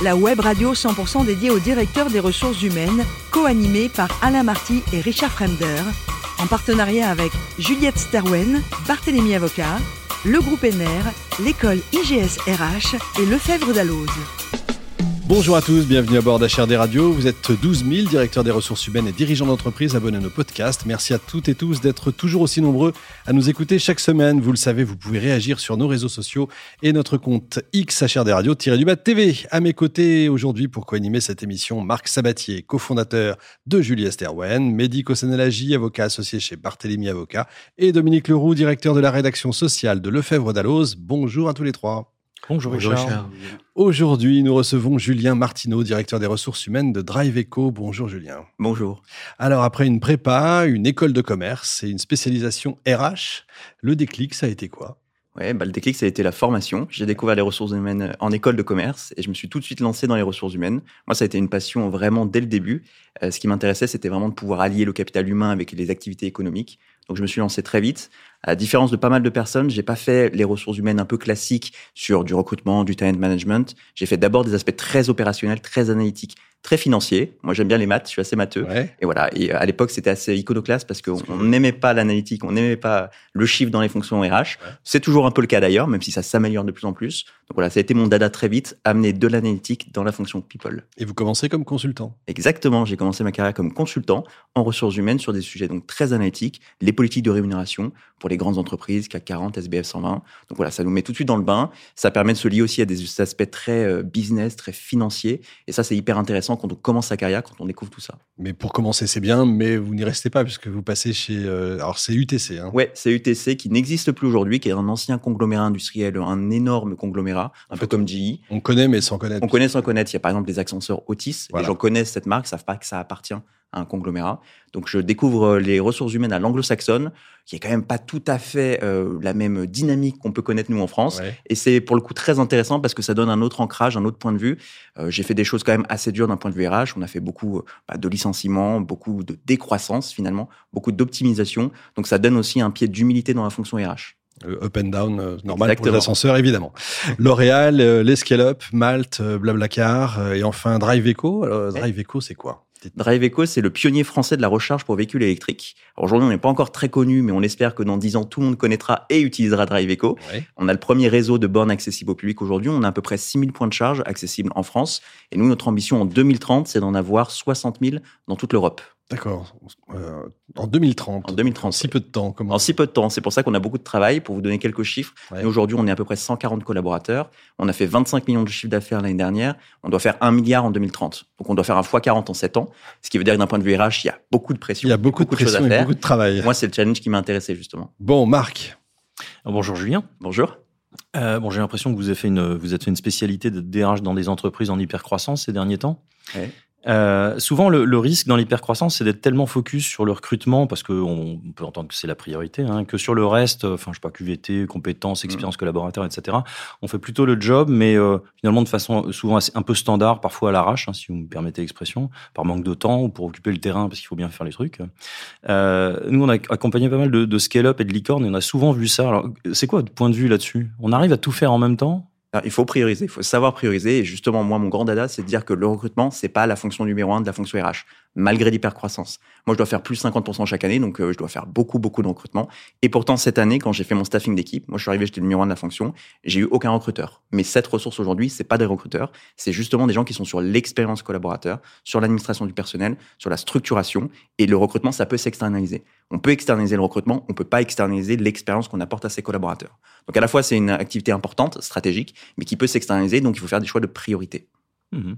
La web radio 100% dédiée aux directeurs des ressources humaines, co-animée par Alain Marty et Richard Fremder, en partenariat avec Juliette Sterwen, Barthélémy Avocat, le groupe NR, l'école IGS RH et Lefebvre d'Alloz. Bonjour à tous, bienvenue à bord d'HRD Radio. Vous êtes 12 000 directeurs des ressources humaines et dirigeants d'entreprise abonnés à nos podcasts. Merci à toutes et tous d'être toujours aussi nombreux à nous écouter chaque semaine. Vous le savez, vous pouvez réagir sur nos réseaux sociaux et notre compte X HRD Radio du TV. À mes côtés aujourd'hui pour co-animer cette émission, Marc Sabatier, cofondateur de Julie Esterwen, Mehdi Kosenelagi, avocat associé chez Barthélemy Avocat et Dominique Leroux, directeur de la rédaction sociale de Lefebvre d'Alloz. Bonjour à tous les trois. Bonjour, Richard. Aujourd'hui, nous recevons Julien Martineau, directeur des ressources humaines de Drive Eco. Bonjour Julien. Bonjour. Alors après une prépa, une école de commerce et une spécialisation RH, le déclic, ça a été quoi? Ouais, bah, le déclic, ça a été la formation. J'ai découvert les ressources humaines en école de commerce et je me suis tout de suite lancé dans les ressources humaines. Moi, ça a été une passion vraiment dès le début. Euh, ce qui m'intéressait, c'était vraiment de pouvoir allier le capital humain avec les activités économiques. Donc, je me suis lancé très vite. À différence de pas mal de personnes, j'ai pas fait les ressources humaines un peu classiques sur du recrutement, du talent management. J'ai fait d'abord des aspects très opérationnels, très analytiques, très financiers. Moi, j'aime bien les maths, je suis assez matheux. Et voilà. Et à l'époque, c'était assez iconoclaste parce qu'on n'aimait pas l'analytique, on n'aimait pas le chiffre dans les fonctions RH. C'est toujours un peu le cas d'ailleurs, même si ça s'améliore de plus en plus. Donc voilà, ça a été mon dada très vite, amener de l'analytique dans la fonction people. Et vous commencez comme consultant Exactement. J'ai commencé ma carrière comme consultant en ressources humaines sur des sujets donc très analytiques, les politiques de rémunération pour les grandes entreprises, CAC 40, SBF 120. Donc voilà, ça nous met tout de suite dans le bain. Ça permet de se lier aussi à des aspects très euh, business, très financiers. Et ça, c'est hyper intéressant quand on commence sa carrière, quand on découvre tout ça. Mais pour commencer, c'est bien, mais vous n'y restez pas puisque vous passez chez. Euh, alors, c'est UTC. Hein. Ouais, c'est UTC qui n'existe plus aujourd'hui, qui est un ancien conglomérat industriel, un énorme conglomérat, un peu comme GE. On connaît, mais sans connaître. On connaît sans connaître. Il y a par exemple des ascenseurs Otis. Les gens connaissent cette marque, savent pas que ça appartient un conglomérat. Donc je découvre euh, les ressources humaines à l'anglo-saxonne, qui est quand même pas tout à fait euh, la même dynamique qu'on peut connaître nous en France. Et c'est pour le coup très intéressant parce que ça donne un autre ancrage, un autre point de vue. Euh, j'ai fait des choses quand même assez dures d'un point de vue RH. On a fait beaucoup bah, de licenciements, beaucoup de décroissance finalement, beaucoup d'optimisation. Donc ça donne aussi un pied d'humilité dans la fonction RH. up and down, normal pour les ascenseurs, évidemment. L'Oréal, les Scale-Up, Malte, Blablacar, et enfin Drive Eco. Alors, Drive Eco, c'est quoi? Drive Eco, c'est le pionnier français de la recharge pour véhicules électriques. Aujourd'hui, on n'est pas encore très connu, mais on espère que dans 10 ans, tout le monde connaîtra et utilisera Drive Eco. On a le premier réseau de bornes accessibles au public aujourd'hui. On a à peu près 6000 points de charge accessibles en France. Et nous, notre ambition en 2030, c'est d'en avoir 60 000 dans toute l'Europe. D'accord. Euh, en 2030. En 2030. En si peu de temps. Comment... En si peu de temps. C'est pour ça qu'on a beaucoup de travail. Pour vous donner quelques chiffres, aujourd'hui, on est à peu près 140 collaborateurs. On a fait 25 millions de chiffres d'affaires l'année dernière. On doit faire 1 milliard en 2030. Donc, on doit faire un fois 40 en 7 ans. Ce qui veut dire que d'un point de vue RH, il y a beaucoup de pression. Il y a beaucoup, de pression choses à faire. et beaucoup de travail. Moi, c'est le challenge qui m'a intéressé, justement. Bon, Marc. Bonjour, Julien. Bonjour. Euh, bon, j'ai l'impression que vous avez fait une, vous êtes fait une spécialité de DRH dans des entreprises en hypercroissance ces derniers temps. Ouais. Euh, souvent, le, le, risque dans l'hypercroissance, c'est d'être tellement focus sur le recrutement, parce qu'on peut entendre que c'est la priorité, hein, que sur le reste, enfin, je sais pas, QVT, compétences, mm. expérience collaborateur, etc. On fait plutôt le job, mais euh, finalement de façon souvent assez, un peu standard, parfois à l'arrache, hein, si vous me permettez l'expression, par manque de temps ou pour occuper le terrain, parce qu'il faut bien faire les trucs. Euh, nous, on a accompagné pas mal de, de scale-up et de licorne, et on a souvent vu ça. Alors, c'est quoi votre point de vue là-dessus? On arrive à tout faire en même temps? Il faut prioriser, il faut savoir prioriser. Et justement, moi, mon grand dada, c'est de dire que le recrutement, c'est pas la fonction numéro un de la fonction RH malgré l'hypercroissance. Moi, je dois faire plus 50% chaque année, donc euh, je dois faire beaucoup, beaucoup de recrutement. Et pourtant, cette année, quand j'ai fait mon staffing d'équipe, moi, je suis arrivé, j'étais le numéro un de la fonction, j'ai eu aucun recruteur. Mais cette ressource aujourd'hui, c'est pas des recruteurs, c'est justement des gens qui sont sur l'expérience collaborateur, sur l'administration du personnel, sur la structuration. Et le recrutement, ça peut s'externaliser. On peut externaliser le recrutement, on peut pas externaliser l'expérience qu'on apporte à ses collaborateurs. Donc, à la fois, c'est une activité importante, stratégique, mais qui peut s'externaliser, donc il faut faire des choix de priorité. Mmh.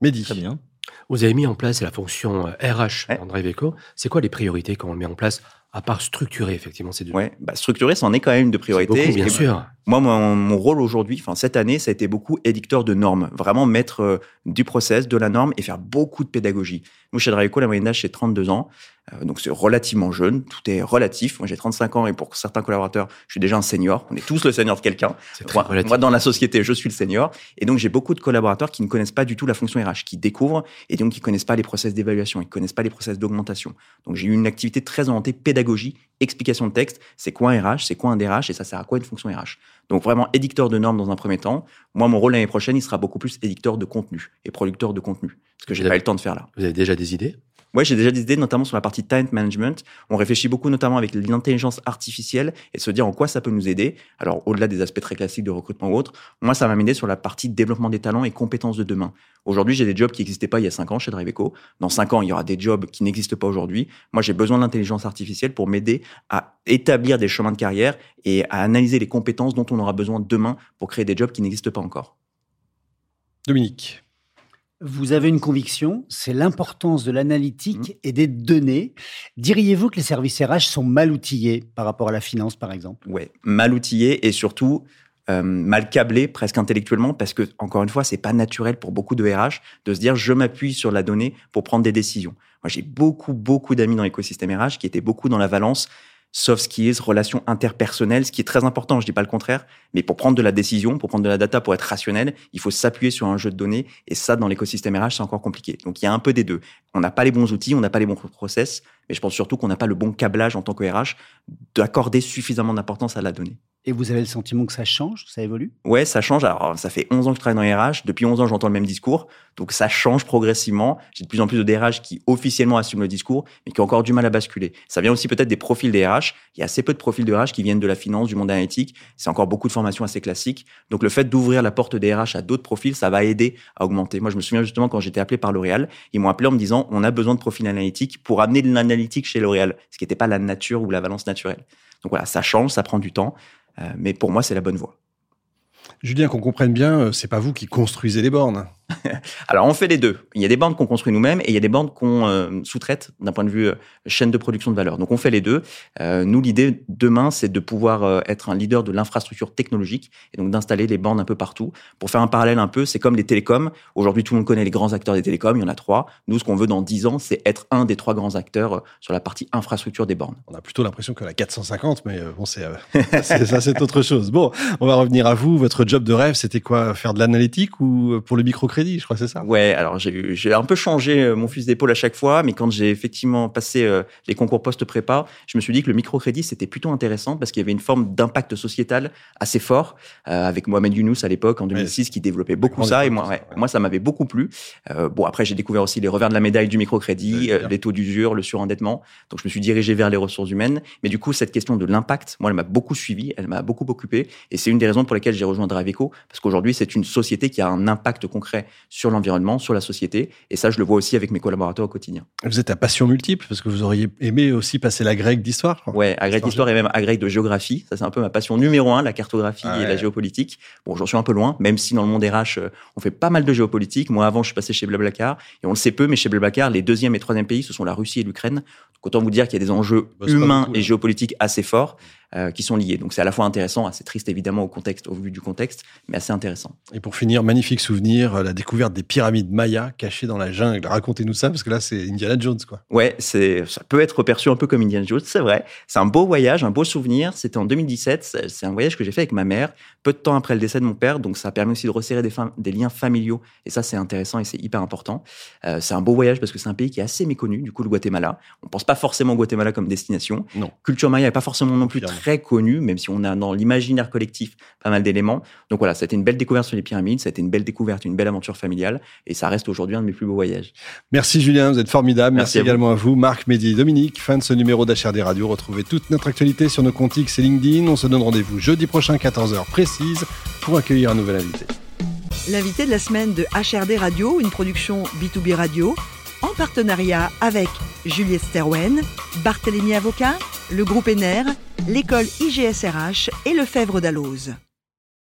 Mehdi. Très bien. Vous avez mis en place la fonction RH euh, dans DriveEco. C'est quoi les priorités quand on le met en place à part structurer effectivement ces deux Ouais, bah structurer, c'en est quand même une de priorité. bien sûr. Moi, mon, rôle aujourd'hui, enfin cette année, ça a été beaucoup édicteur de normes, vraiment mettre euh, du process, de la norme et faire beaucoup de pédagogie. Moi, chez Draveco, la moyenne d'âge c'est 32 ans, euh, donc c'est relativement jeune. Tout est relatif. Moi, j'ai 35 ans et pour certains collaborateurs, je suis déjà un senior. On est tous le senior de quelqu'un. Moi, moi, dans la société, je suis le senior. Et donc, j'ai beaucoup de collaborateurs qui ne connaissent pas du tout la fonction RH, qui découvrent et donc qui connaissent pas les process d'évaluation, ils connaissent pas les process d'augmentation. Donc, j'ai eu une activité très orientée pédagogique pédagogie, explication de texte. C'est quoi un RH C'est quoi un DRH Et ça sert à quoi une fonction RH Donc vraiment édicteur de normes dans un premier temps. Moi, mon rôle l'année prochaine, il sera beaucoup plus édicteur de contenu et producteur de contenu. Ce que j'ai pas eu le temps de faire là. Vous avez déjà des idées? Moi, j'ai déjà des idées, notamment sur la partie talent management. On réfléchit beaucoup, notamment avec l'intelligence artificielle et se dire en quoi ça peut nous aider. Alors, au-delà des aspects très classiques de recrutement ou autre, moi, ça m'a m'aider sur la partie développement des talents et compétences de demain. Aujourd'hui, j'ai des jobs qui n'existaient pas il y a cinq ans chez Driveco. Dans cinq ans, il y aura des jobs qui n'existent pas aujourd'hui. Moi, j'ai besoin de l'intelligence artificielle pour m'aider à établir des chemins de carrière et à analyser les compétences dont on aura besoin demain pour créer des jobs qui n'existent pas encore. Dominique. Vous avez une conviction, c'est l'importance de l'analytique mmh. et des données. Diriez-vous que les services RH sont mal outillés par rapport à la finance, par exemple? Oui, mal outillés et surtout euh, mal câblés presque intellectuellement parce que, encore une fois, c'est pas naturel pour beaucoup de RH de se dire je m'appuie sur la donnée pour prendre des décisions. Moi, j'ai beaucoup, beaucoup d'amis dans l'écosystème RH qui étaient beaucoup dans la valence soft skills, relations interpersonnelles, ce qui est très important, je dis pas le contraire, mais pour prendre de la décision, pour prendre de la data, pour être rationnel, il faut s'appuyer sur un jeu de données, et ça, dans l'écosystème RH, c'est encore compliqué. Donc, il y a un peu des deux. On n'a pas les bons outils, on n'a pas les bons process, mais je pense surtout qu'on n'a pas le bon câblage en tant que RH d'accorder suffisamment d'importance à la donnée. Et vous avez le sentiment que ça change, ça évolue? Ouais, ça change. Alors, ça fait 11 ans que je travaille dans les RH. Depuis 11 ans, j'entends le même discours. Donc, ça change progressivement. J'ai de plus en plus de DRH qui officiellement assument le discours, mais qui ont encore du mal à basculer. Ça vient aussi peut-être des profils des RH. Il y a assez peu de profils de RH qui viennent de la finance, du monde analytique. C'est encore beaucoup de formations assez classiques. Donc, le fait d'ouvrir la porte des RH à d'autres profils, ça va aider à augmenter. Moi, je me souviens justement quand j'étais appelé par L'Oréal, ils m'ont appelé en me disant, on a besoin de profils analytiques pour amener de l'analytique chez L'Oréal, ce qui n'était pas la nature ou la valence naturelle. Donc voilà, ça change, ça prend du temps. Euh, mais pour moi, c'est la bonne voie. Julien, qu'on comprenne bien, euh, c'est pas vous qui construisez les bornes. Alors, on fait les deux. Il y a des bandes qu'on construit nous-mêmes et il y a des bandes qu'on euh, sous-traite d'un point de vue euh, chaîne de production de valeur. Donc, on fait les deux. Euh, nous, l'idée demain, c'est de pouvoir être un leader de l'infrastructure technologique et donc d'installer les bandes un peu partout. Pour faire un parallèle un peu, c'est comme les télécoms. Aujourd'hui, tout le monde connaît les grands acteurs des télécoms. Il y en a trois. Nous, ce qu'on veut dans dix ans, c'est être un des trois grands acteurs sur la partie infrastructure des bornes. On a plutôt l'impression que la 450, mais bon, c'est ça, c'est autre chose. Bon, on va revenir à vous. Votre job de rêve, c'était quoi? Faire de l'analytique ou pour le microcrédit Je crois c'est ça? Ouais, alors j'ai un peu changé euh, mon fusil d'épaule à chaque fois, mais quand j'ai effectivement passé euh, les concours post-prépa, je me suis dit que le microcrédit, c'était plutôt intéressant parce qu'il y avait une forme d'impact sociétal assez fort, euh, avec Mohamed Younous à l'époque, en 2006, qui développait beaucoup ça, et moi, moi ça m'avait beaucoup plu. bon, après, j'ai découvert aussi les revers de la médaille du microcrédit, les taux d'usure, le surendettement, donc je me suis dirigé vers les ressources humaines, mais du coup, cette question de l'impact, moi, elle m'a beaucoup suivi, elle m'a beaucoup occupé, et c'est une des raisons pour lesquelles j'ai rejoint Driveco, parce qu'aujourd'hui, c'est une société qui a un impact concret sur l'environnement, sur la société. Et ça, je le vois aussi avec mes collaborateurs au quotidien. Vous êtes à passion multiple parce que vous auriez aimé aussi passer la grecque d'histoire. Ouais, à grecque d'histoire et même à grecque de géographie. Ça, c'est un peu ma passion numéro un, la cartographie et la géopolitique. Bon, j'en suis un peu loin, même si dans le monde RH, euh, on fait pas mal de géopolitique. Moi, avant, je suis passé chez Blablacar et on le sait peu, mais chez Blablacar, les deuxième et troisième pays, ce sont la Russie et l'Ukraine. Donc, autant vous dire qu'il y a des enjeux humains et géopolitiques assez forts. Euh, qui sont liés. Donc c'est à la fois intéressant, assez triste évidemment au contexte, au vu du contexte, mais assez intéressant. Et pour finir, magnifique souvenir, euh, la découverte des pyramides mayas cachées dans la jungle. Racontez-nous ça parce que là c'est Indiana Jones quoi. Ouais, c'est ça peut être perçu un peu comme Indiana Jones, c'est vrai. C'est un beau voyage, un beau souvenir. C'était en 2017. C'est un voyage que j'ai fait avec ma mère, peu de temps après le décès de mon père. Donc ça a permis aussi de resserrer des, des liens familiaux. Et ça c'est intéressant et c'est hyper important. Euh, c'est un beau voyage parce que c'est un pays qui est assez méconnu. Du coup le Guatemala, on pense pas forcément au Guatemala comme destination. Non. Culture maya est pas forcément non plus très connu, même si on a dans l'imaginaire collectif pas mal d'éléments. Donc voilà, ça a été une belle découverte sur les pyramides, ça a été une belle découverte, une belle aventure familiale, et ça reste aujourd'hui un de mes plus beaux voyages. Merci Julien, vous êtes formidable. Merci, également à vous, Marc, Mehdi et Dominique. Fin de ce numéro d'HRD Radio. Retrouvez toute notre actualité sur nos comptes X et LinkedIn. On se donne rendez-vous jeudi prochain, 14h précise, pour accueillir un nouvel invité. L'invité de la semaine de HRD Radio, une production B2B Radio, en partenariat avec Juliette Sterwen, Barthélémy Avocat, le groupe ENER, l'école IGSRH et le Fèvre d'Alloz.